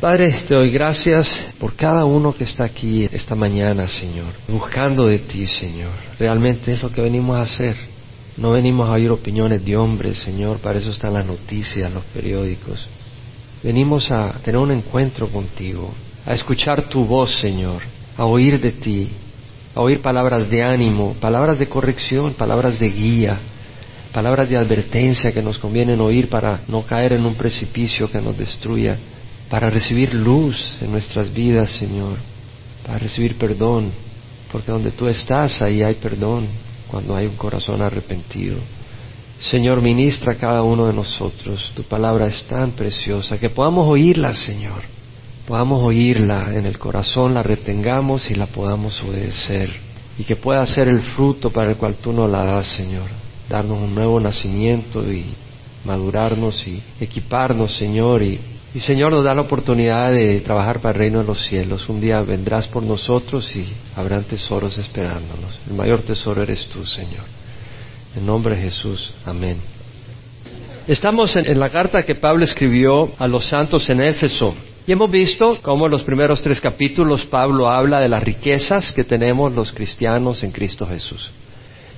Padre, te doy gracias por cada uno que está aquí esta mañana, Señor, buscando de ti, Señor. Realmente es lo que venimos a hacer. No venimos a oír opiniones de hombres, Señor, para eso están las noticias, los periódicos. Venimos a tener un encuentro contigo, a escuchar tu voz, Señor, a oír de ti, a oír palabras de ánimo, palabras de corrección, palabras de guía, palabras de advertencia que nos convienen oír para no caer en un precipicio que nos destruya para recibir luz en nuestras vidas, Señor, para recibir perdón, porque donde tú estás, ahí hay perdón, cuando hay un corazón arrepentido. Señor, ministra a cada uno de nosotros. Tu palabra es tan preciosa que podamos oírla, Señor. Podamos oírla en el corazón, la retengamos y la podamos obedecer. Y que pueda ser el fruto para el cual tú nos la das, Señor. Darnos un nuevo nacimiento y madurarnos y equiparnos, Señor, y y Señor nos da la oportunidad de trabajar para el reino de los cielos. Un día vendrás por nosotros y habrán tesoros esperándonos. El mayor tesoro eres tú, Señor. En nombre de Jesús. Amén. Estamos en, la carta que Pablo escribió a los santos en Éfeso. Y hemos visto cómo en los primeros tres capítulos Pablo habla de las riquezas que tenemos los cristianos en Cristo Jesús.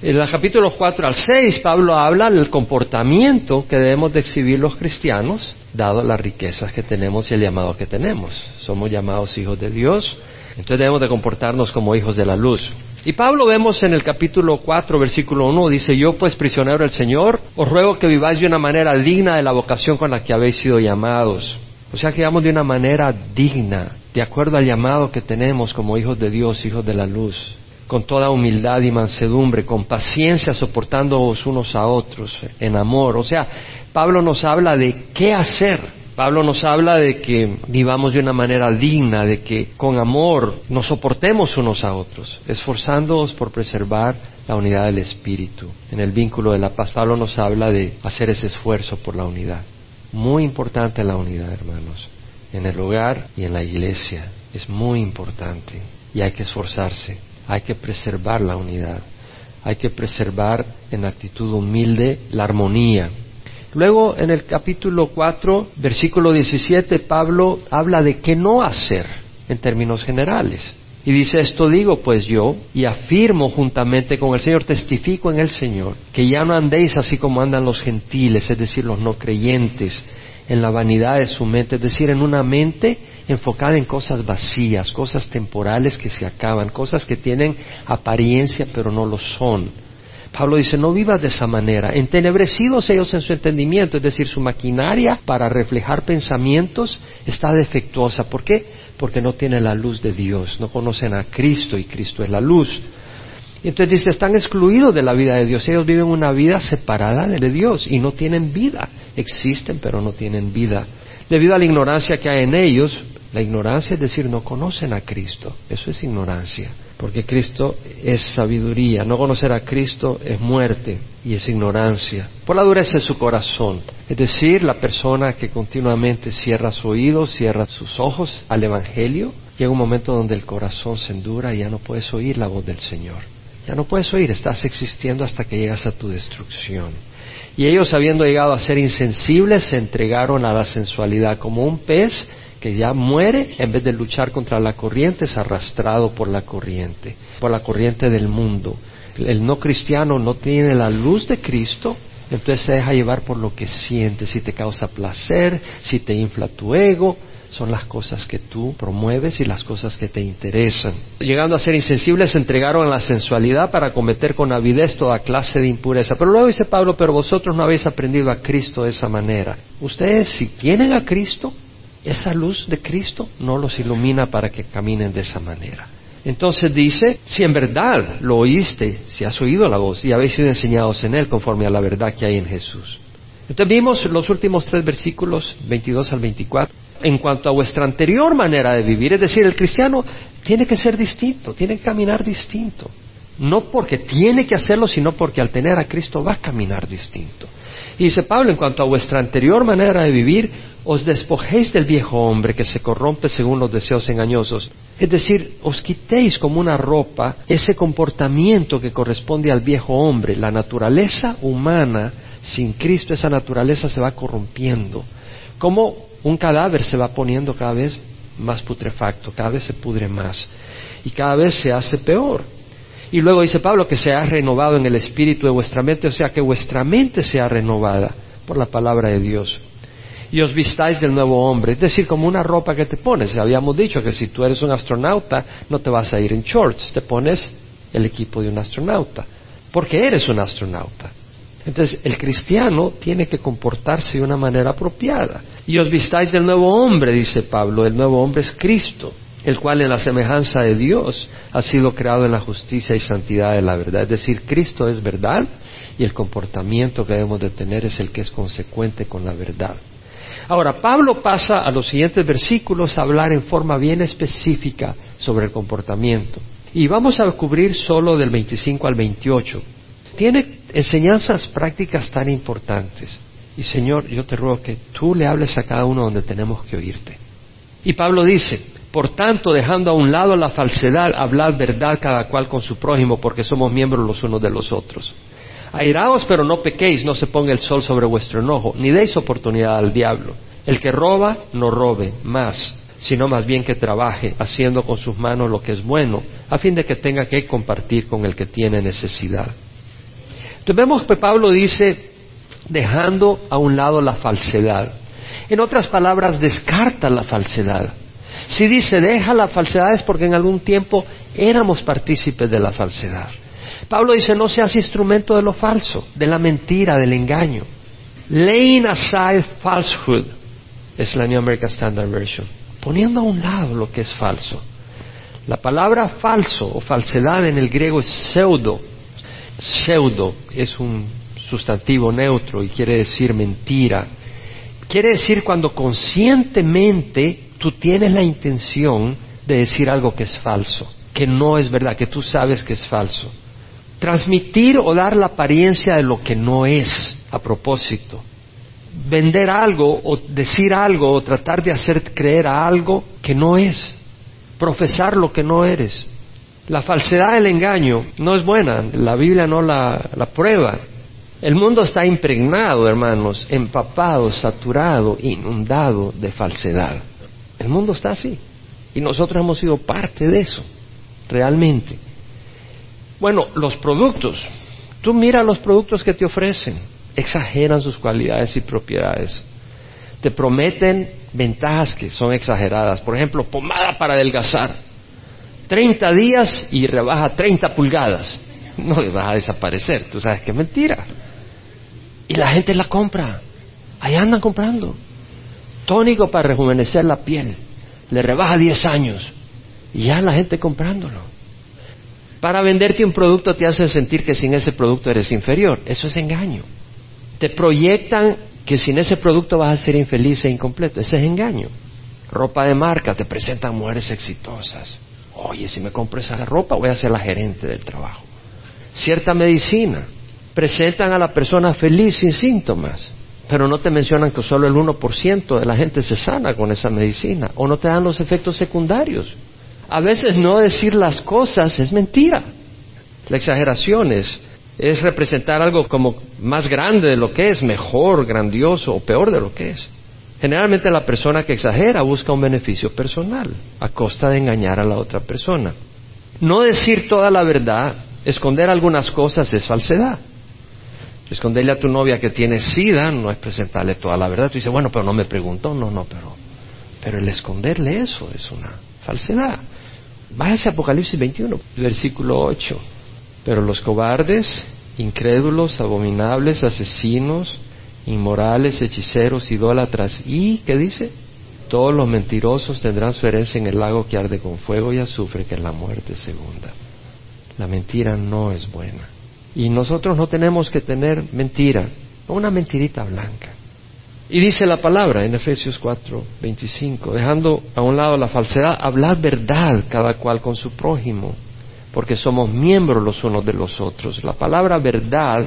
En el capítulo 4 al 6 Pablo habla del comportamiento que debemos de exhibir los cristianos dado las riquezas que tenemos y el llamado que tenemos. Somos llamados hijos de Dios, entonces debemos de comportarnos como hijos de la luz. Y Pablo vemos en el capítulo 4, versículo 1, dice, yo pues prisionero del Señor, os ruego que viváis de una manera digna de la vocación con la que habéis sido llamados. O sea, que vivamos de una manera digna, de acuerdo al llamado que tenemos como hijos de Dios, hijos de la luz, con toda humildad y mansedumbre, con paciencia, soportándoos unos a otros, en amor. O sea, Pablo nos habla de qué hacer. Pablo nos habla de que vivamos de una manera digna, de que con amor nos soportemos unos a otros, esforzándonos por preservar la unidad del Espíritu. En el vínculo de la paz, Pablo nos habla de hacer ese esfuerzo por la unidad. Muy importante la unidad, hermanos, en el hogar y en la iglesia. Es muy importante y hay que esforzarse, hay que preservar la unidad, hay que preservar en actitud humilde la armonía, Luego, en el capítulo 4, versículo 17, Pablo habla de qué no hacer en términos generales. Y dice, esto digo pues yo, y afirmo juntamente con el Señor, testifico en el Señor, que ya no andéis así como andan los gentiles, es decir, los no creyentes, en la vanidad de su mente, es decir, en una mente enfocada en cosas vacías, cosas temporales que se acaban, cosas que tienen apariencia pero no lo son Pablo dice, no vivas de esa manera, entenebrecidos ellos en su entendimiento, es decir, su maquinaria para reflejar pensamientos está defectuosa. ¿Por qué? Porque no tiene la luz de Dios, no conocen a Cristo y Cristo es la luz. Y entonces dice, están excluidos de la vida de Dios, ellos viven una vida separada de Dios y no tienen vida, existen pero no tienen vida. Debido a la ignorancia que hay en ellos, la ignorancia es decir, no conocen a Cristo, eso es ignorancia porque Cristo es sabiduría. No conocer a Cristo es muerte y es ignorancia. Por la dureza de su corazón. Es decir, la persona que continuamente cierra su oído, cierra sus ojos al Evangelio, llega un momento donde el corazón se endura y ya no puedes oír la voz del Señor. Ya no puedes oír, estás existiendo hasta que llegas a tu destrucción. Y ellos, habiendo llegado a ser insensibles, se entregaron a la sensualidad como un pez que ya muere, en vez de luchar contra la corriente, es arrastrado por la corriente, por la corriente del mundo. El no cristiano no tiene la luz de Cristo, entonces se deja llevar por lo que siente, si te causa placer, si te infla tu ego, son las cosas que tú promueves y las cosas que te interesan. Llegando a ser insensibles, se entregaron a la sensualidad para cometer con avidez toda clase de impureza. Pero luego dice Pablo, pero vosotros no habéis aprendido a Cristo de esa manera. Ustedes, si tienen a Cristo, esa luz de Cristo no los ilumina para que caminen de esa manera. Entonces dice, si en verdad lo oíste, si has oído la voz y habéis sido enseñados en él conforme a la verdad que hay en Jesús. Entonces vimos los últimos tres versículos, 22 al 24, en cuanto a vuestra anterior manera de vivir, es decir, el cristiano tiene que ser distinto, tiene que caminar distinto. No porque tiene que hacerlo, sino porque al tener a Cristo va a caminar distinto. Y dice Pablo, en cuanto a vuestra anterior manera de vivir, os despojéis del viejo hombre que se corrompe según los deseos engañosos. Es decir, os quitéis como una ropa ese comportamiento que corresponde al viejo hombre. La naturaleza humana, sin Cristo, esa naturaleza se va corrompiendo. Como un cadáver se va poniendo cada vez más putrefacto, cada vez se pudre más y cada vez se hace peor. Y luego dice Pablo que se ha renovado en el espíritu de vuestra mente, o sea que vuestra mente sea renovada por la palabra de Dios. Y os vistáis del nuevo hombre, es decir, como una ropa que te pones. Habíamos dicho que si tú eres un astronauta no te vas a ir en shorts, te pones el equipo de un astronauta, porque eres un astronauta. Entonces, el cristiano tiene que comportarse de una manera apropiada. Y os vistáis del nuevo hombre, dice Pablo, el nuevo hombre es Cristo el cual en la semejanza de Dios ha sido creado en la justicia y santidad de la verdad. Es decir, Cristo es verdad y el comportamiento que debemos de tener es el que es consecuente con la verdad. Ahora, Pablo pasa a los siguientes versículos a hablar en forma bien específica sobre el comportamiento. Y vamos a cubrir solo del 25 al 28. Tiene enseñanzas prácticas tan importantes. Y Señor, yo te ruego que tú le hables a cada uno donde tenemos que oírte. Y Pablo dice, por tanto, dejando a un lado la falsedad, hablad verdad cada cual con su prójimo, porque somos miembros los unos de los otros. Airaos, pero no pequéis, no se ponga el sol sobre vuestro enojo, ni deis oportunidad al diablo. El que roba, no robe más, sino más bien que trabaje, haciendo con sus manos lo que es bueno, a fin de que tenga que compartir con el que tiene necesidad. Entonces vemos que Pablo dice, dejando a un lado la falsedad. En otras palabras, descarta la falsedad. Si dice deja la falsedad es porque en algún tiempo éramos partícipes de la falsedad. Pablo dice no seas instrumento de lo falso, de la mentira, del engaño. Laying aside falsehood es la New American Standard Version. Poniendo a un lado lo que es falso. La palabra falso o falsedad en el griego es pseudo. Pseudo es un sustantivo neutro y quiere decir mentira. Quiere decir cuando conscientemente tú tienes la intención de decir algo que es falso, que no es verdad, que tú sabes que es falso. Transmitir o dar la apariencia de lo que no es a propósito. Vender algo o decir algo o tratar de hacer creer a algo que no es. Profesar lo que no eres. La falsedad del engaño no es buena, la Biblia no la, la prueba. El mundo está impregnado, hermanos, empapado, saturado, inundado de falsedad. El mundo está así. Y nosotros hemos sido parte de eso, realmente. Bueno, los productos. Tú mira los productos que te ofrecen. Exageran sus cualidades y propiedades. Te prometen ventajas que son exageradas. Por ejemplo, pomada para adelgazar. 30 días y rebaja 30 pulgadas. No vas a desaparecer. Tú sabes que es mentira. Y la gente la compra. Ahí andan comprando tónico para rejuvenecer la piel, le rebaja 10 años y ya la gente comprándolo. Para venderte un producto te hace sentir que sin ese producto eres inferior. Eso es engaño. Te proyectan que sin ese producto vas a ser infeliz e incompleto. Ese es engaño. Ropa de marca, te presentan mujeres exitosas. Oye, si me compro esa ropa voy a ser la gerente del trabajo. Cierta medicina, presentan a la persona feliz sin síntomas pero no te mencionan que solo el 1% de la gente se sana con esa medicina o no te dan los efectos secundarios. A veces no decir las cosas es mentira. La exageración es, es representar algo como más grande de lo que es, mejor, grandioso o peor de lo que es. Generalmente la persona que exagera busca un beneficio personal a costa de engañar a la otra persona. No decir toda la verdad, esconder algunas cosas es falsedad. Esconderle a tu novia que tiene sida no es presentarle toda la verdad. Tú dices, bueno, pero no me preguntó. No, no, pero, pero el esconderle eso es una falsedad. Váyase a Apocalipsis 21, versículo 8. Pero los cobardes, incrédulos, abominables, asesinos, inmorales, hechiceros, idólatras y, ¿qué dice? Todos los mentirosos tendrán su herencia en el lago que arde con fuego y azufre, que es la muerte segunda. La mentira no es buena. Y nosotros no tenemos que tener mentira, una mentirita blanca. Y dice la palabra en Efesios 4, 25, dejando a un lado la falsedad, hablad verdad cada cual con su prójimo, porque somos miembros los unos de los otros. La palabra verdad,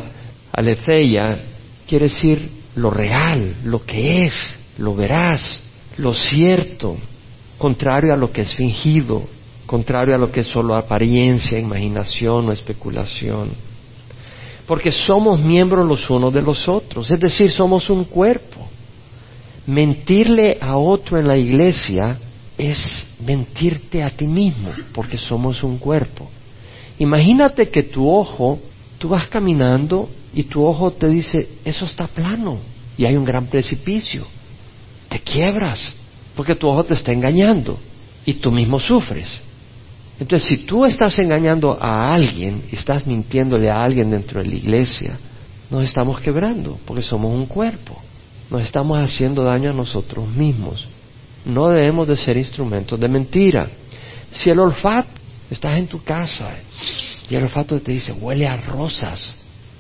aletheia, quiere decir lo real, lo que es, lo veraz, lo cierto, contrario a lo que es fingido, contrario a lo que es solo apariencia, imaginación o especulación porque somos miembros los unos de los otros, es decir, somos un cuerpo. mentirle a otro en la iglesia es mentirte a ti mismo, porque somos un cuerpo. Imagínate que tu ojo, tú vas caminando y tu ojo te dice, eso está plano y hay un gran precipicio. Te quiebras, porque tu ojo te está engañando y tú mismo sufres. Entonces, si tú estás engañando a alguien estás mintiéndole a alguien dentro de la iglesia, nos estamos quebrando, porque somos un cuerpo. Nos estamos haciendo daño a nosotros mismos. No debemos de ser instrumentos de mentira. Si el olfato, estás en tu casa y el olfato te dice, huele a rosas,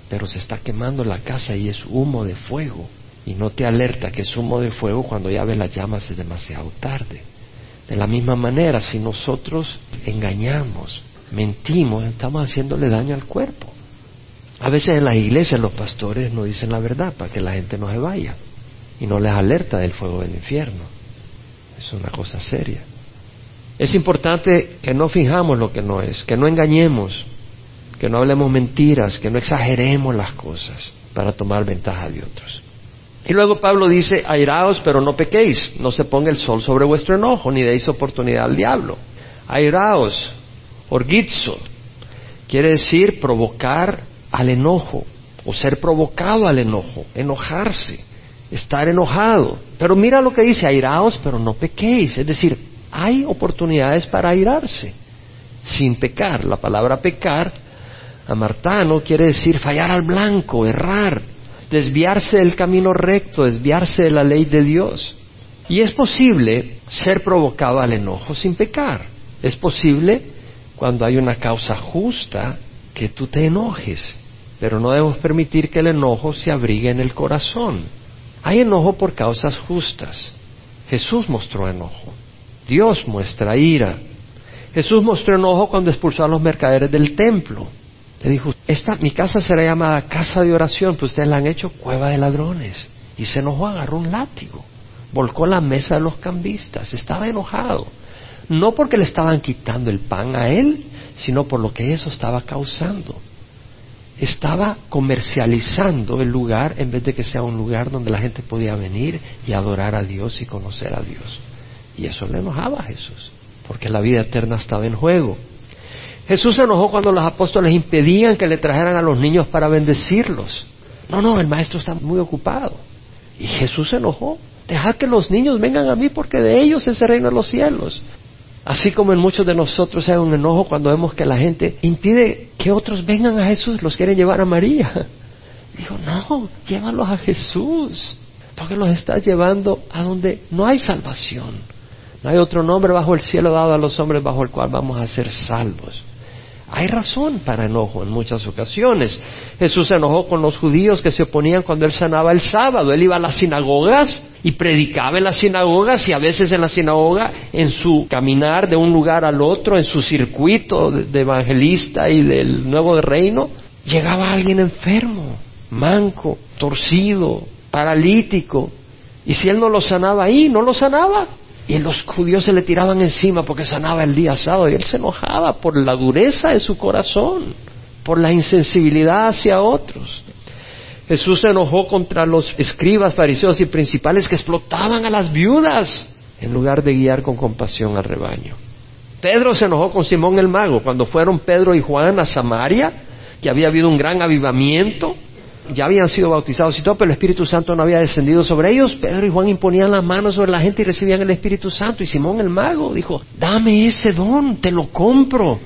pero se está quemando la casa y es humo de fuego, y no te alerta que es humo de fuego cuando ya ves las llamas es demasiado tarde. De la misma manera, si nosotros engañamos, mentimos, estamos haciéndole daño al cuerpo. A veces en las iglesias los pastores no dicen la verdad para que la gente no se vaya y no les alerta del fuego del infierno. Es una cosa seria. Es importante que no fijamos lo que no es, que no engañemos, que no hablemos mentiras, que no exageremos las cosas para tomar ventaja de otros. Y luego Pablo dice, airaos pero no pequéis, no se ponga el sol sobre vuestro enojo, ni deis oportunidad al diablo. Airaos, orgizo, quiere decir provocar al enojo, o ser provocado al enojo, enojarse, estar enojado. Pero mira lo que dice, airaos pero no pequéis, es decir, hay oportunidades para airarse, sin pecar. La palabra pecar, amartano, quiere decir fallar al blanco, errar, desviarse del camino recto, desviarse de la ley de Dios. Y es posible ser provocado al enojo sin pecar. Es posible cuando hay una causa justa que tú te enojes, pero no debemos permitir que el enojo se abrigue en el corazón. Hay enojo por causas justas. Jesús mostró enojo. Dios muestra ira. Jesús mostró enojo cuando expulsó a los mercaderes del templo. Le dijo, esta, mi casa será llamada casa de oración, pues ustedes la han hecho cueva de ladrones. Y se enojó, agarró un látigo, volcó la mesa de los cambistas, estaba enojado. No porque le estaban quitando el pan a él, sino por lo que eso estaba causando. Estaba comercializando el lugar en vez de que sea un lugar donde la gente podía venir y adorar a Dios y conocer a Dios. Y eso le enojaba a Jesús, porque la vida eterna estaba en juego. Jesús se enojó cuando los apóstoles impedían que le trajeran a los niños para bendecirlos. No, no, el maestro está muy ocupado. Y Jesús se enojó. Dejad que los niños vengan a mí porque de ellos es el reino de los cielos. Así como en muchos de nosotros hay un enojo cuando vemos que la gente impide que otros vengan a Jesús, los quieren llevar a María. Dijo, no, llévalos a Jesús, porque los estás llevando a donde no hay salvación. No hay otro nombre bajo el cielo dado a los hombres bajo el cual vamos a ser salvos. Hay razón para enojo en muchas ocasiones. Jesús se enojó con los judíos que se oponían cuando él sanaba el sábado. Él iba a las sinagogas y predicaba en las sinagogas y a veces en la sinagoga, en su caminar de un lugar al otro, en su circuito de evangelista y del nuevo reino, llegaba alguien enfermo, manco, torcido, paralítico. Y si él no lo sanaba ahí, no lo sanaba. Y los judíos se le tiraban encima porque sanaba el día sábado y él se enojaba por la dureza de su corazón, por la insensibilidad hacia otros. Jesús se enojó contra los escribas, fariseos y principales que explotaban a las viudas en lugar de guiar con compasión al rebaño. Pedro se enojó con Simón el mago cuando fueron Pedro y Juan a Samaria, que había habido un gran avivamiento ya habían sido bautizados y todo, pero el Espíritu Santo no había descendido sobre ellos. Pedro y Juan imponían las manos sobre la gente y recibían el Espíritu Santo. Y Simón el mago dijo, dame ese don, te lo compro.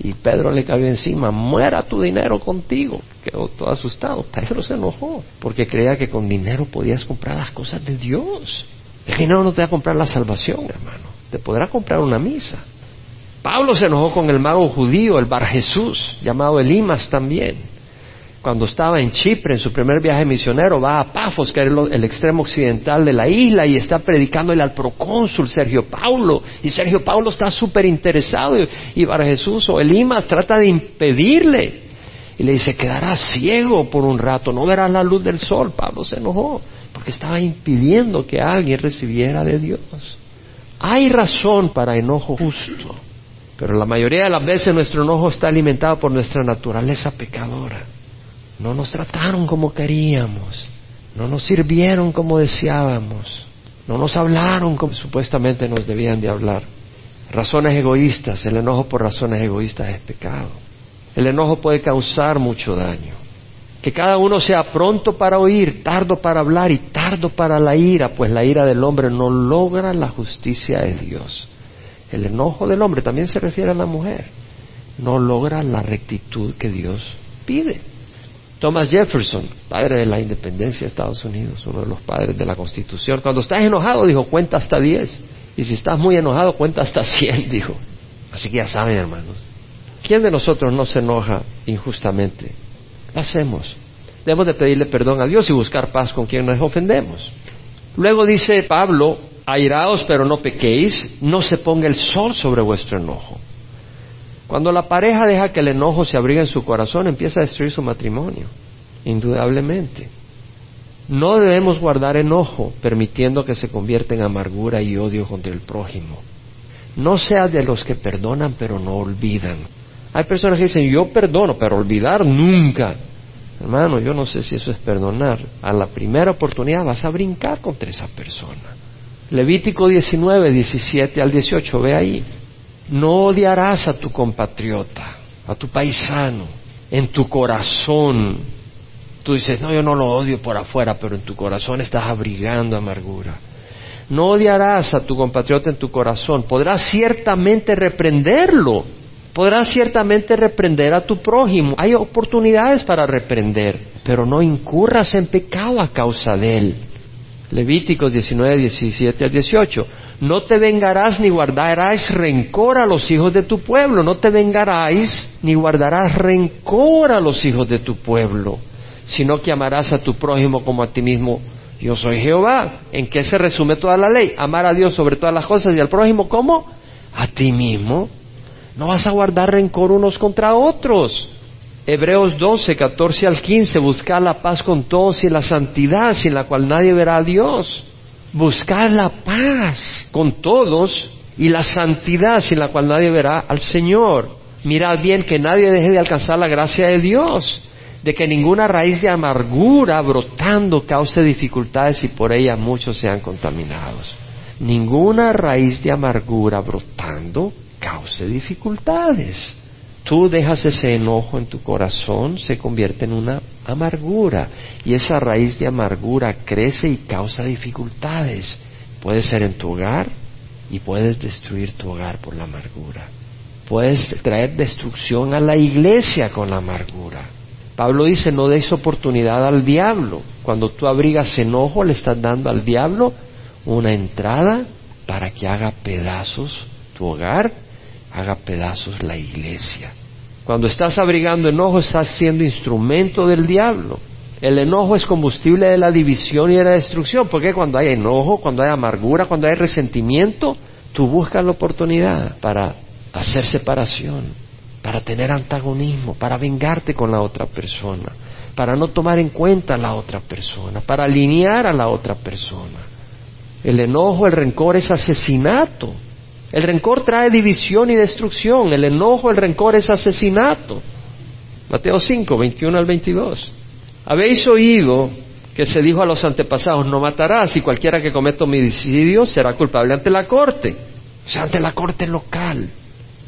Y Pedro le cayó encima, muera tu dinero contigo. Quedó todo asustado. Pedro se enojó porque creía que con dinero podías comprar las cosas de Dios. El dinero no te va a comprar la salvación, hermano. Te podrá comprar una misa. Pablo se enojó con el mago judío, el Bar Jesús, llamado Elimas también cuando estaba en Chipre, en su primer viaje misionero, va a Pafos, que es el, extremo occidental de la isla, y está predicándole al procónsul Sergio Paulo. Y Sergio Paulo está súper interesado, y, para Jesús o Elimas trata de impedirle. Y le dice, quedarás ciego por un rato, no verás la luz del sol. Pablo se enojó, porque estaba impidiendo que alguien recibiera de Dios. Hay razón para enojo justo, pero la mayoría de las veces nuestro enojo está alimentado por nuestra naturaleza pecadora. No nos trataron como queríamos. no nos sirvieron como deseábamos, no nos hablaron como supuestamente nos debían de hablar. Razones egoístas, el enojo por razones egoístas es pecado. El enojo puede causar mucho daño. Que cada uno sea pronto para oír, tardo para hablar y tardo para la ira, pues la ira del hombre no logra la justicia de Dios. El enojo del hombre también se refiere a la mujer. No logra la rectitud que Dios pide. Thomas Jefferson, padre de la independencia de Estados Unidos, uno de los padres de la Constitución, cuando estás enojado dijo, cuenta hasta diez. Y si estás muy enojado, cuenta hasta cien, dijo. Así que ya saben, hermanos. ¿Quién de nosotros no se enoja injustamente? Lo hacemos. Debemos de pedirle perdón a Dios y buscar paz con quien nos ofendemos. Luego dice Pablo, airaos pero no pequéis, no se ponga el sol sobre vuestro enojo. Cuando la pareja deja que el enojo se abriga en su corazón, empieza a destruir su matrimonio, indudablemente. No debemos guardar enojo, permitiendo que se convierta en amargura y odio contra el prójimo. No seas de los que perdonan pero no olvidan. Hay personas que dicen, yo perdono, pero olvidar nunca. Hermano, yo no sé si eso es perdonar. A la primera oportunidad vas a brincar contra esa persona. Levítico 19, 17 al 18, ve ahí. No odiarás a tu compatriota, a tu paisano, en tu corazón. Tú dices, no, yo no lo odio por afuera, pero en tu corazón estás abrigando amargura. No odiarás a tu compatriota en tu corazón. Podrás ciertamente reprenderlo. Podrás ciertamente reprender a tu prójimo. Hay oportunidades para reprender, pero no incurras en pecado a causa de él. Levíticos 19, 17 al 18. No te vengarás ni guardarás rencor a los hijos de tu pueblo. No te vengarás ni guardarás rencor a los hijos de tu pueblo, sino que amarás a tu prójimo como a ti mismo. Yo soy Jehová. ¿En qué se resume toda la ley? Amar a Dios sobre todas las cosas y al prójimo como a ti mismo. No vas a guardar rencor unos contra otros. Hebreos 12, 14 al 15, buscar la paz con todos y la santidad sin la cual nadie verá a Dios. Buscar la paz con todos y la santidad sin la cual nadie verá al Señor. Mirad bien que nadie deje de alcanzar la gracia de Dios, de que ninguna raíz de amargura brotando cause dificultades y por ella muchos sean contaminados. Ninguna raíz de amargura brotando cause dificultades tú dejas ese enojo en tu corazón, se convierte en una amargura y esa raíz de amargura crece y causa dificultades. Puede ser en tu hogar y puedes destruir tu hogar por la amargura. Puedes traer destrucción a la iglesia con la amargura. Pablo dice, no des oportunidad al diablo. Cuando tú abrigas enojo, le estás dando al diablo una entrada para que haga pedazos tu hogar haga pedazos la iglesia. Cuando estás abrigando enojo, estás siendo instrumento del diablo. El enojo es combustible de la división y de la destrucción, porque cuando hay enojo, cuando hay amargura, cuando hay resentimiento, tú buscas la oportunidad para hacer separación, para tener antagonismo, para vengarte con la otra persona, para no tomar en cuenta a la otra persona, para alinear a la otra persona. El enojo, el rencor es asesinato. El rencor trae división y destrucción. El enojo, el rencor es asesinato. Mateo 5, 21 al 22. Habéis oído que se dijo a los antepasados, no matarás y cualquiera que cometa homicidio será culpable ante la corte, o sea, ante la corte local.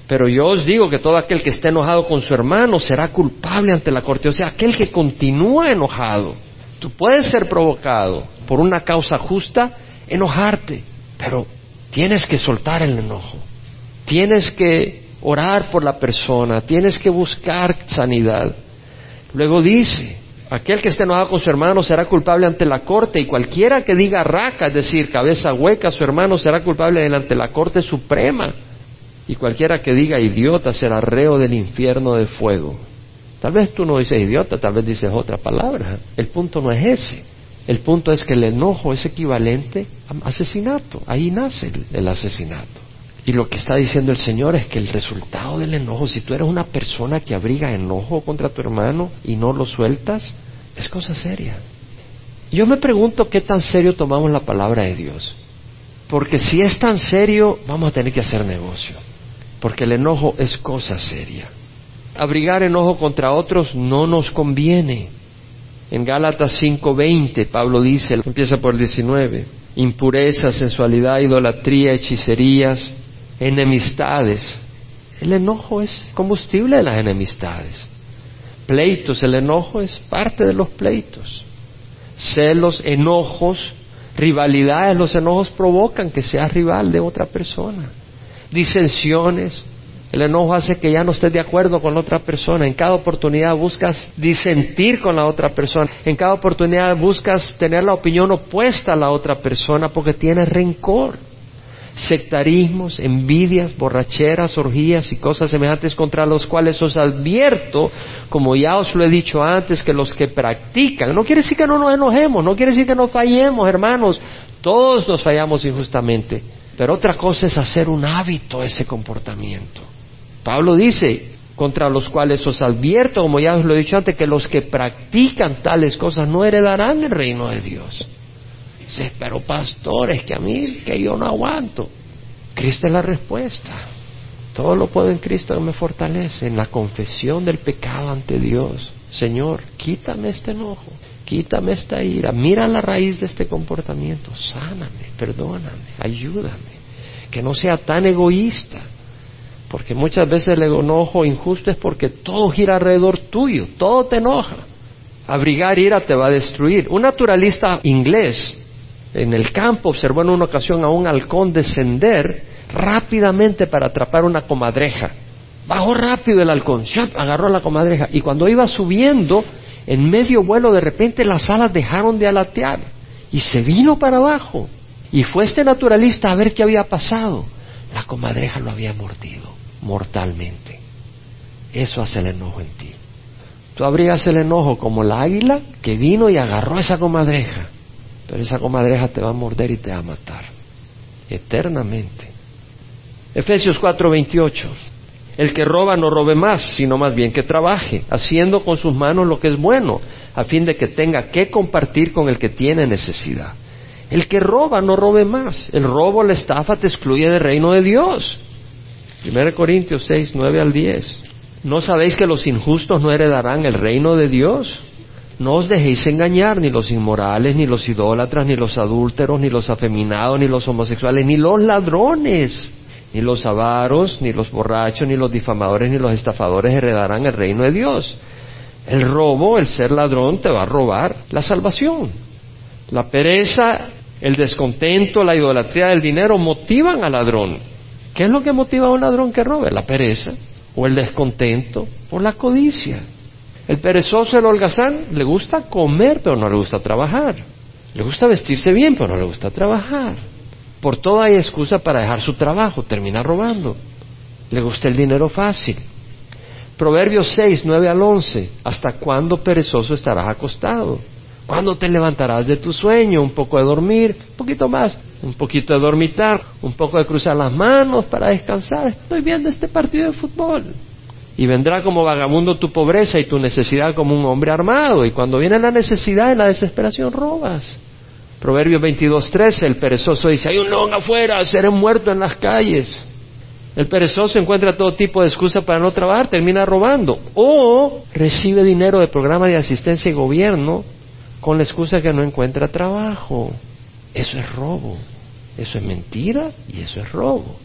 Pero yo os digo que todo aquel que esté enojado con su hermano será culpable ante la corte, o sea, aquel que continúa enojado. Tú puedes ser provocado por una causa justa, enojarte, pero Tienes que soltar el enojo. Tienes que orar por la persona. Tienes que buscar sanidad. Luego dice, aquel que esté enojado con su hermano será culpable ante la corte y cualquiera que diga raca, es decir, cabeza hueca su hermano será culpable delante la corte suprema. Y cualquiera que diga idiota será reo del infierno de fuego. Tal vez tú no dices idiota, tal vez dices otra palabra. El punto no es ese. El punto es que el enojo es equivalente a asesinato. Ahí nace el, asesinato. Y lo que está diciendo el Señor es que el resultado del enojo, si tú eres una persona que abriga enojo contra tu hermano y no lo sueltas, es cosa seria. Yo me pregunto qué tan serio tomamos la palabra de Dios. Porque si es tan serio, vamos a tener que hacer negocio. Porque el enojo es cosa seria. Abrigar enojo contra otros no nos conviene. En Gálatas 5:20, Pablo dice, empieza por el 19, impureza, sensualidad, idolatría, hechicerías, enemistades. El enojo es combustible de las enemistades. Pleitos, el enojo es parte de los pleitos. Celos, enojos, rivalidades, los enojos provocan que seas rival de otra persona. Disensiones, el enojo hace que ya no estés de acuerdo con la otra persona. En cada oportunidad buscas disentir con la otra persona. En cada oportunidad buscas tener la opinión opuesta a la otra persona porque tienes rencor. Sectarismos, envidias, borracheras, orgías y cosas semejantes contra los cuales os advierto, como ya os lo he dicho antes, que los que practican, no quiere decir que no nos enojemos, no quiere decir que no fallemos, hermanos, todos nos fallamos injustamente, pero otra cosa es hacer un hábito ese comportamiento. Pablo dice, contra los cuales os advierto, como ya os lo he dicho antes, que los que practican tales cosas no heredarán el reino de Dios. Dice, pero pastores, que a mí, que yo no aguanto. Cristo es la respuesta. Todo lo puedo en Cristo que me fortalece, en la confesión del pecado ante Dios. Señor, quítame este enojo, quítame esta ira, mira la raíz de este comportamiento, sáname, perdóname, ayúdame, que no sea tan egoísta, porque muchas veces el enojo injusto es porque todo gira alrededor tuyo, todo te enoja. Abrigar ira te va a destruir. Un naturalista inglés en el campo observó en una ocasión a un halcón descender rápidamente para atrapar una comadreja. Bajó rápido el halcón, agarró la comadreja y cuando iba subiendo, en medio vuelo de repente las alas dejaron de alatear y se vino para abajo. Y fue este naturalista a ver qué había pasado. La comadreja lo había mordido mortalmente. Eso hace el enojo en ti. Tú abrigas el enojo como la águila que vino y agarró esa comadreja, pero esa comadreja te va a morder y te va a matar eternamente. Efesios 4:28. El que roba no robe más, sino más bien que trabaje, haciendo con sus manos lo que es bueno, a fin de que tenga que compartir con el que tiene necesidad. El que roba no robe más. El robo, la estafa te excluye del reino de Dios. 1 Corintios 6, 9 al 10. ¿No sabéis que los injustos no heredarán el reino de Dios? No os dejéis engañar, ni los inmorales, ni los idólatras, ni los adúlteros, ni los afeminados, ni los homosexuales, ni los ladrones, ni los avaros, ni los borrachos, ni los difamadores, ni los estafadores heredarán el reino de Dios. El robo, el ser ladrón, te va a robar la salvación. La pereza, el descontento, la idolatría del dinero motivan al ladrón. ¿Qué es lo que motiva a un ladrón que robe? La pereza, o el descontento, o la codicia. El perezoso, el holgazán, le gusta comer, pero no le gusta trabajar. Le gusta vestirse bien, pero no le gusta trabajar. Por todo hay excusa para dejar su trabajo, termina robando. Le gusta el dinero fácil. Proverbios 6, 9 al 11. ¿Hasta cuándo perezoso estarás acostado? ¿Cuándo te levantarás de tu sueño? Un poco de dormir, un poquito más, un poquito de dormitar, un poco de cruzar las manos para descansar. Estoy viendo este partido de fútbol. Y vendrá como vagabundo tu pobreza y tu necesidad como un hombre armado. Y cuando viene la necesidad y la desesperación, robas. Proverbios 22.13, el perezoso dice, hay un león afuera, seré muerto en las calles. El perezoso encuentra todo tipo de excusa para no trabajar, termina robando. O recibe dinero de programa de asistencia y gobierno con la excusa que no encuentra trabajo. Eso es robo, eso es mentira y eso es robo.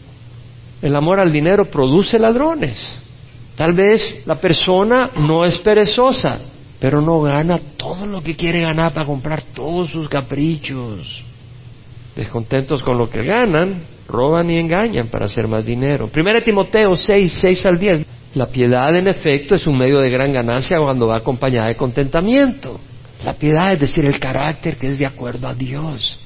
El amor al dinero produce ladrones. Tal vez la persona no es perezosa, pero no gana todo lo que quiere ganar para comprar todos sus caprichos. Descontentos con lo que ganan, roban y engañan para hacer más dinero. Primero Timoteo 6, 6 al 10. La piedad en efecto es un medio de gran ganancia cuando va acompañada de contentamiento. La piedad es decir, el carácter que es de acuerdo a Dios.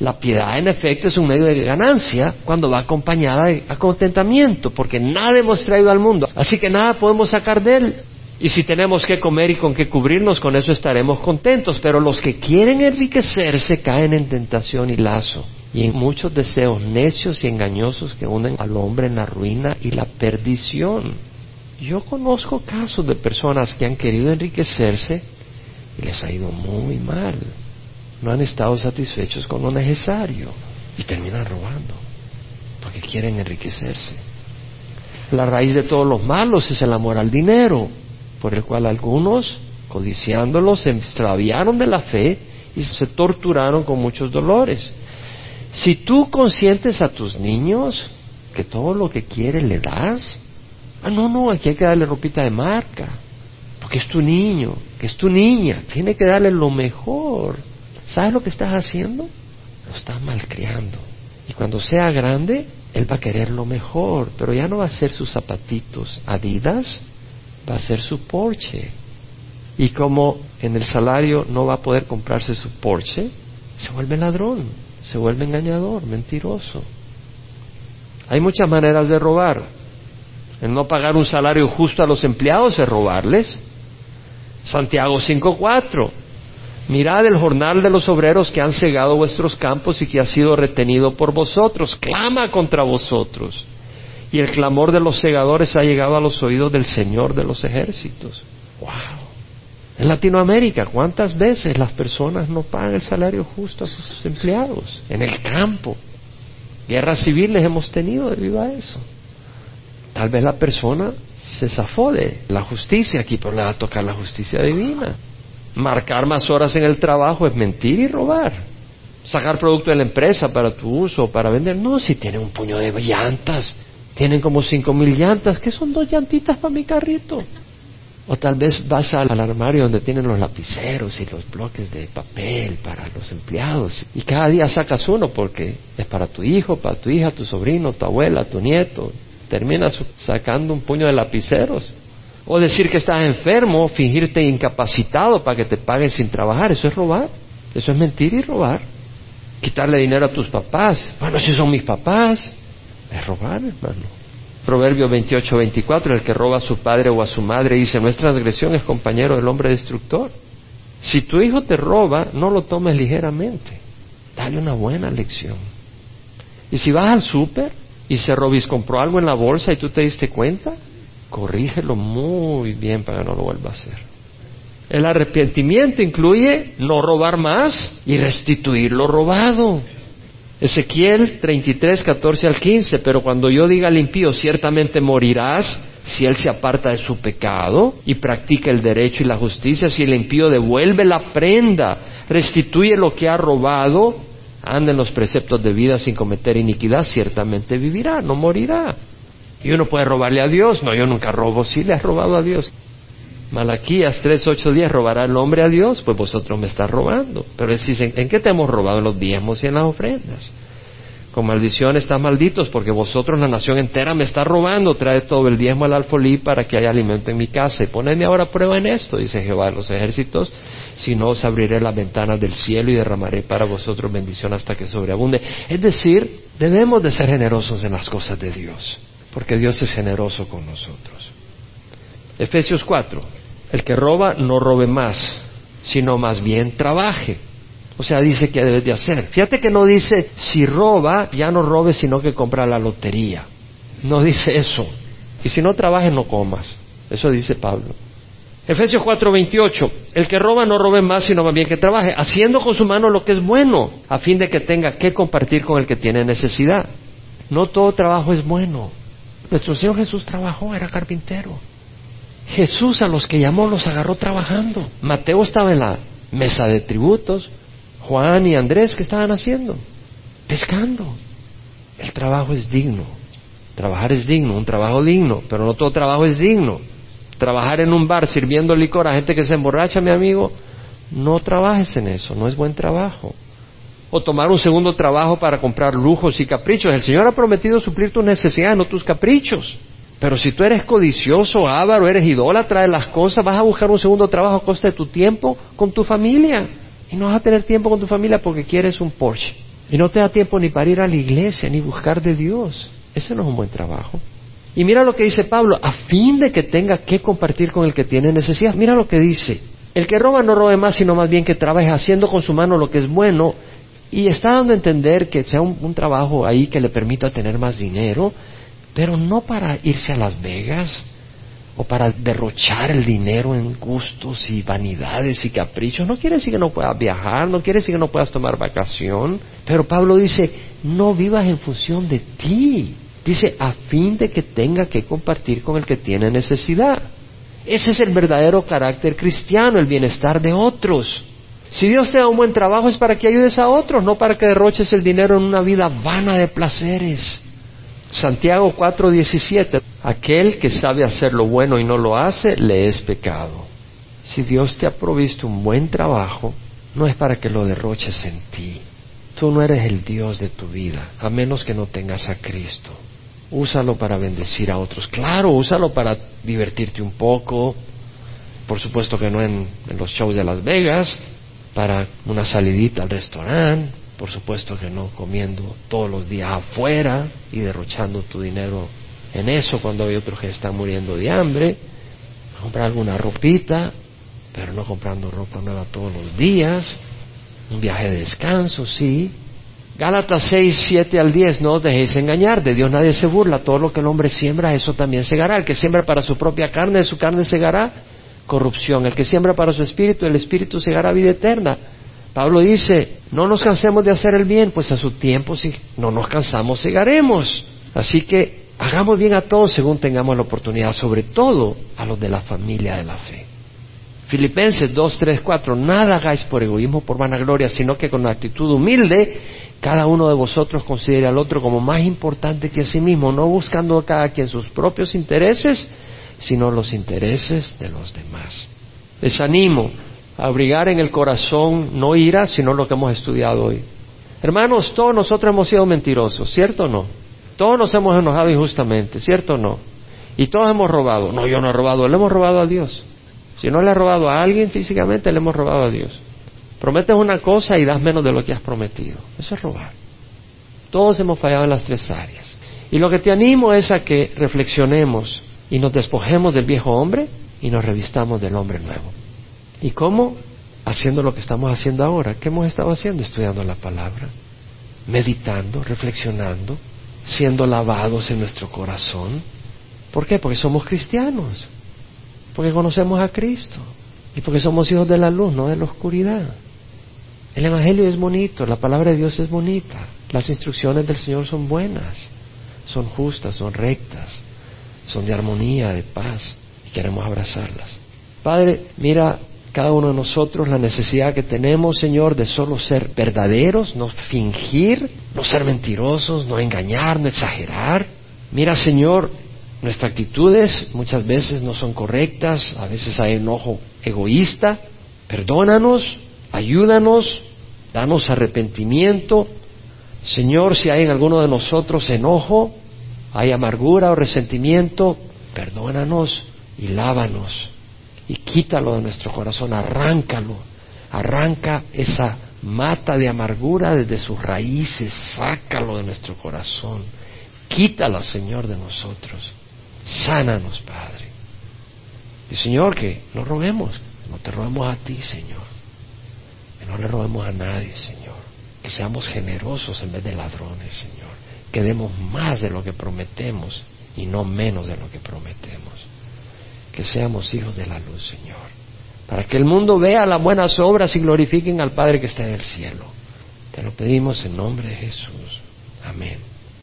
La piedad, en efecto, es un medio de ganancia cuando va acompañada de contentamiento, porque nada hemos traído al mundo, así que nada podemos sacar de él. Y si tenemos que comer y con qué cubrirnos, con eso estaremos contentos. Pero los que quieren enriquecerse caen en tentación y lazo, y en muchos deseos necios y engañosos que unen al hombre en la ruina y la perdición. Yo conozco casos de personas que han querido enriquecerse y les ha ido muy mal. No han estado satisfechos con lo necesario y terminan robando porque quieren enriquecerse. La raíz de todos los malos es el amor al dinero, por el cual algunos codiciándolos, se extraviaron de la fe y se torturaron con muchos dolores. Si tú consientes a tus niños que todo lo que quieren le das, ah, no, no, aquí hay que darle ropita de marca, porque es tu niño, que es tu niña, tiene que darle lo mejor. ¿Sabes lo que estás haciendo? Lo estás malcriando. Y cuando sea grande, él va a querer lo mejor, pero ya no va a ser sus zapatitos Adidas, va a ser su Porsche. Y como en el salario no va a poder comprarse su Porsche, se vuelve ladrón, se vuelve engañador, mentiroso. Hay muchas maneras de robar. El no pagar un salario justo a los empleados es robarles. Santiago 5.4. Mirad el jornal de los obreros que han cegado vuestros campos y que ha sido retenido por vosotros. Clama contra vosotros. Y el clamor de los segadores ha llegado a los oídos del Señor de los ejércitos. ¡Wow! En Latinoamérica, ¿cuántas veces las personas no pagan el salario justo a sus empleados? En el campo. Guerras civiles hemos tenido debido a eso. Tal vez la persona se zafó de la justicia aquí, pero le va a tocar la justicia divina. Marcar más horas en el trabajo es mentir y robar. Sacar producto de la empresa para tu uso o para vender. No, si tienen un puño de llantas, tienen como cinco mil llantas, ¿qué son dos llantitas para mi carrito? O tal vez vas al armario donde tienen los lapiceros y los bloques de papel para los empleados y cada día sacas uno porque es para tu hijo, para tu hija, tu sobrino, tu abuela, tu nieto. Terminas sacando un puño de lapiceros. O decir que estás enfermo, fingirte incapacitado para que te paguen sin trabajar, eso es robar. Eso es mentir y robar. Quitarle dinero a tus papás. Bueno, si son mis papás, es robar, hermano. Proverbio 28, 24, el que roba a su padre o a su madre dice, nuestra transgresión es compañero del hombre destructor. Si tu hijo te roba, no lo tomes ligeramente. Dale una buena lección. Y si vas al súper y se robis compró algo en la bolsa y tú te diste cuenta, corrígelo muy bien para que no lo vuelva a hacer. El arrepentimiento incluye no robar más y restituir lo robado. Ezequiel 33, 14 al 15, pero cuando yo diga al impío, ciertamente morirás si él se aparta de su pecado y practica el derecho y la justicia, si el impío devuelve la prenda, restituye lo que ha robado, anda en los preceptos de vida sin cometer iniquidad, ciertamente vivirá, no morirá. Y uno puede robarle a Dios, no, yo nunca robo, sí le has robado a Dios. Malaquías 3, 8, 10, ¿robará el hombre a Dios? Pues vosotros me estás robando. Pero él dice, ¿en qué te hemos robado? En los diezmos y en las ofrendas. Con maldición están malditos porque vosotros, la nación entera, me está robando. Trae todo el diezmo al alfolí para que haya alimento en mi casa. Y ponedme ahora prueba en esto, dice Jehová de los ejércitos. Si no, os abriré las ventanas del cielo y derramaré para vosotros bendición hasta que sobreabunde. Es decir, debemos de ser generosos en las cosas de Dios, porque Dios es generoso con nosotros. Efesios 4. El que roba no robe más, sino más bien trabaje. O sea, dice que debes de hacer. Fíjate que no dice, si roba, ya no robe, sino que compra la lotería. No dice eso. Y si no trabajes, no comas. Eso dice Pablo. Efesios 4:28, el que roba no robe más, sino más bien que trabaje, haciendo con su mano lo que es bueno, a fin de que tenga que compartir con el que tiene necesidad. No todo trabajo es bueno. Nuestro Señor Jesús trabajó, era carpintero. Jesús a los que llamó los agarró trabajando. Mateo estaba en la mesa de tributos, Juan y Andrés, ¿qué estaban haciendo? Pescando. El trabajo es digno. Trabajar es digno, un trabajo digno, pero no todo trabajo es digno. Trabajar en un bar sirviendo licor a gente que se emborracha, mi amigo, no trabajes en eso, no es buen trabajo. O tomar un segundo trabajo para comprar lujos y caprichos. El Señor ha prometido suplir tus necesidades, no tus caprichos. Pero si tú eres codicioso, avaro, eres idólatra de las cosas, vas a buscar un segundo trabajo a costa de tu tiempo con tu familia. Y no vas a tener tiempo con tu familia porque quieres un Porsche. Y no te da tiempo ni para ir a la iglesia, ni buscar de Dios. Ese no es un buen trabajo. Y mira lo que dice Pablo, a fin de que tenga que compartir con el que tiene necesidad. Mira lo que dice. El que roba no robe más, sino más bien que trabaje haciendo con su mano lo que es bueno. Y está dando a entender que sea un, un trabajo ahí que le permita tener más dinero, pero no para irse a Las Vegas o para derrochar el dinero en gustos y vanidades y caprichos. No quiere decir que no puedas viajar, no quiere decir que no puedas tomar vacación, pero Pablo dice, no vivas en función de ti. Dice, a fin de que tenga que compartir con el que tiene necesidad. Ese es el verdadero carácter cristiano, el bienestar de otros. Si Dios te da un buen trabajo es para que ayudes a otros, no para que derroches el dinero en una vida vana de placeres. Santiago 4:17, aquel que sabe hacer lo bueno y no lo hace, le es pecado. Si Dios te ha provisto un buen trabajo, no es para que lo derroches en ti. Tú no eres el Dios de tu vida, a menos que no tengas a Cristo. Úsalo para bendecir a otros. Claro, úsalo para divertirte un poco. Por supuesto que no en, en los shows de Las Vegas, para una salidita al restaurante, por supuesto que no comiendo todos los días afuera y derrochando tu dinero en eso cuando hay otros que están muriendo de hambre, comprar alguna ropita, pero no comprando ropa nueva todos los días, un viaje de descanso, sí. Gálatas 6, 7 al 10, no os dejéis engañar, de Dios nadie se burla, todo lo que el hombre siembra, eso también segará. El que siembra para su propia carne, su carne segará corrupción. El que siembra para su espíritu, el espíritu segará vida eterna. Pablo dice, no nos cansemos de hacer el bien, pues a su tiempo si no nos cansamos, segaremos. Así que hagamos bien a todos según tengamos la oportunidad, sobre todo a los de la familia de la fe. Filipenses 2, 3, 4, nada hagáis por egoísmo, por vanagloria, sino que con actitud humilde cada uno de vosotros considere al otro como más importante que a sí mismo, no buscando cada quien sus propios intereses, sino los intereses de los demás. Les animo a abrigar en el corazón no ira, sino lo que hemos estudiado hoy. Hermanos, todos nosotros hemos sido mentirosos, ¿cierto o no? Todos nos hemos enojado injustamente, ¿cierto o no? Y todos hemos robado. No, yo no he robado, le hemos robado a Dios. Si no le has robado a alguien físicamente, le hemos robado a Dios. Prometes una cosa y das menos de lo que has prometido. Eso es robar. Todos hemos fallado en las tres áreas. Y lo que te animo es a que reflexionemos y nos despojemos del viejo hombre y nos revistamos del hombre nuevo. ¿Y cómo? Haciendo lo que estamos haciendo ahora. ¿Qué hemos estado haciendo? Estudiando la palabra, meditando, reflexionando, siendo lavados en nuestro corazón. ¿Por qué? Porque somos cristianos porque conocemos a Cristo y porque somos hijos de la luz, no de la oscuridad. El Evangelio es bonito, la palabra de Dios es bonita, las instrucciones del Señor son buenas, son justas, son rectas, son de armonía, de paz, y queremos abrazarlas. Padre, mira cada uno de nosotros la necesidad que tenemos, Señor, de solo ser verdaderos, no fingir, no ser mentirosos, no engañar, no exagerar. Mira, Señor, Nuestras actitudes muchas veces no son correctas, a veces hay enojo egoísta. Perdónanos, ayúdanos, danos arrepentimiento. Señor, si hay en alguno de nosotros enojo, hay amargura o resentimiento, perdónanos y lávanos y quítalo de nuestro corazón, arráncalo, arranca esa mata de amargura desde sus raíces, sácalo de nuestro corazón, quítala, Señor, de nosotros. Sánanos, Padre. Y Señor, que no robemos, no te robemos a ti, Señor. Que no le robemos a nadie, Señor. Que seamos generosos en vez de ladrones, Señor. Que demos más de lo que prometemos y no menos de lo que prometemos. Que seamos hijos de la luz, Señor. Para que el mundo vea las buenas obras y glorifiquen al Padre que está en el cielo. Te lo pedimos en nombre de Jesús. Amén.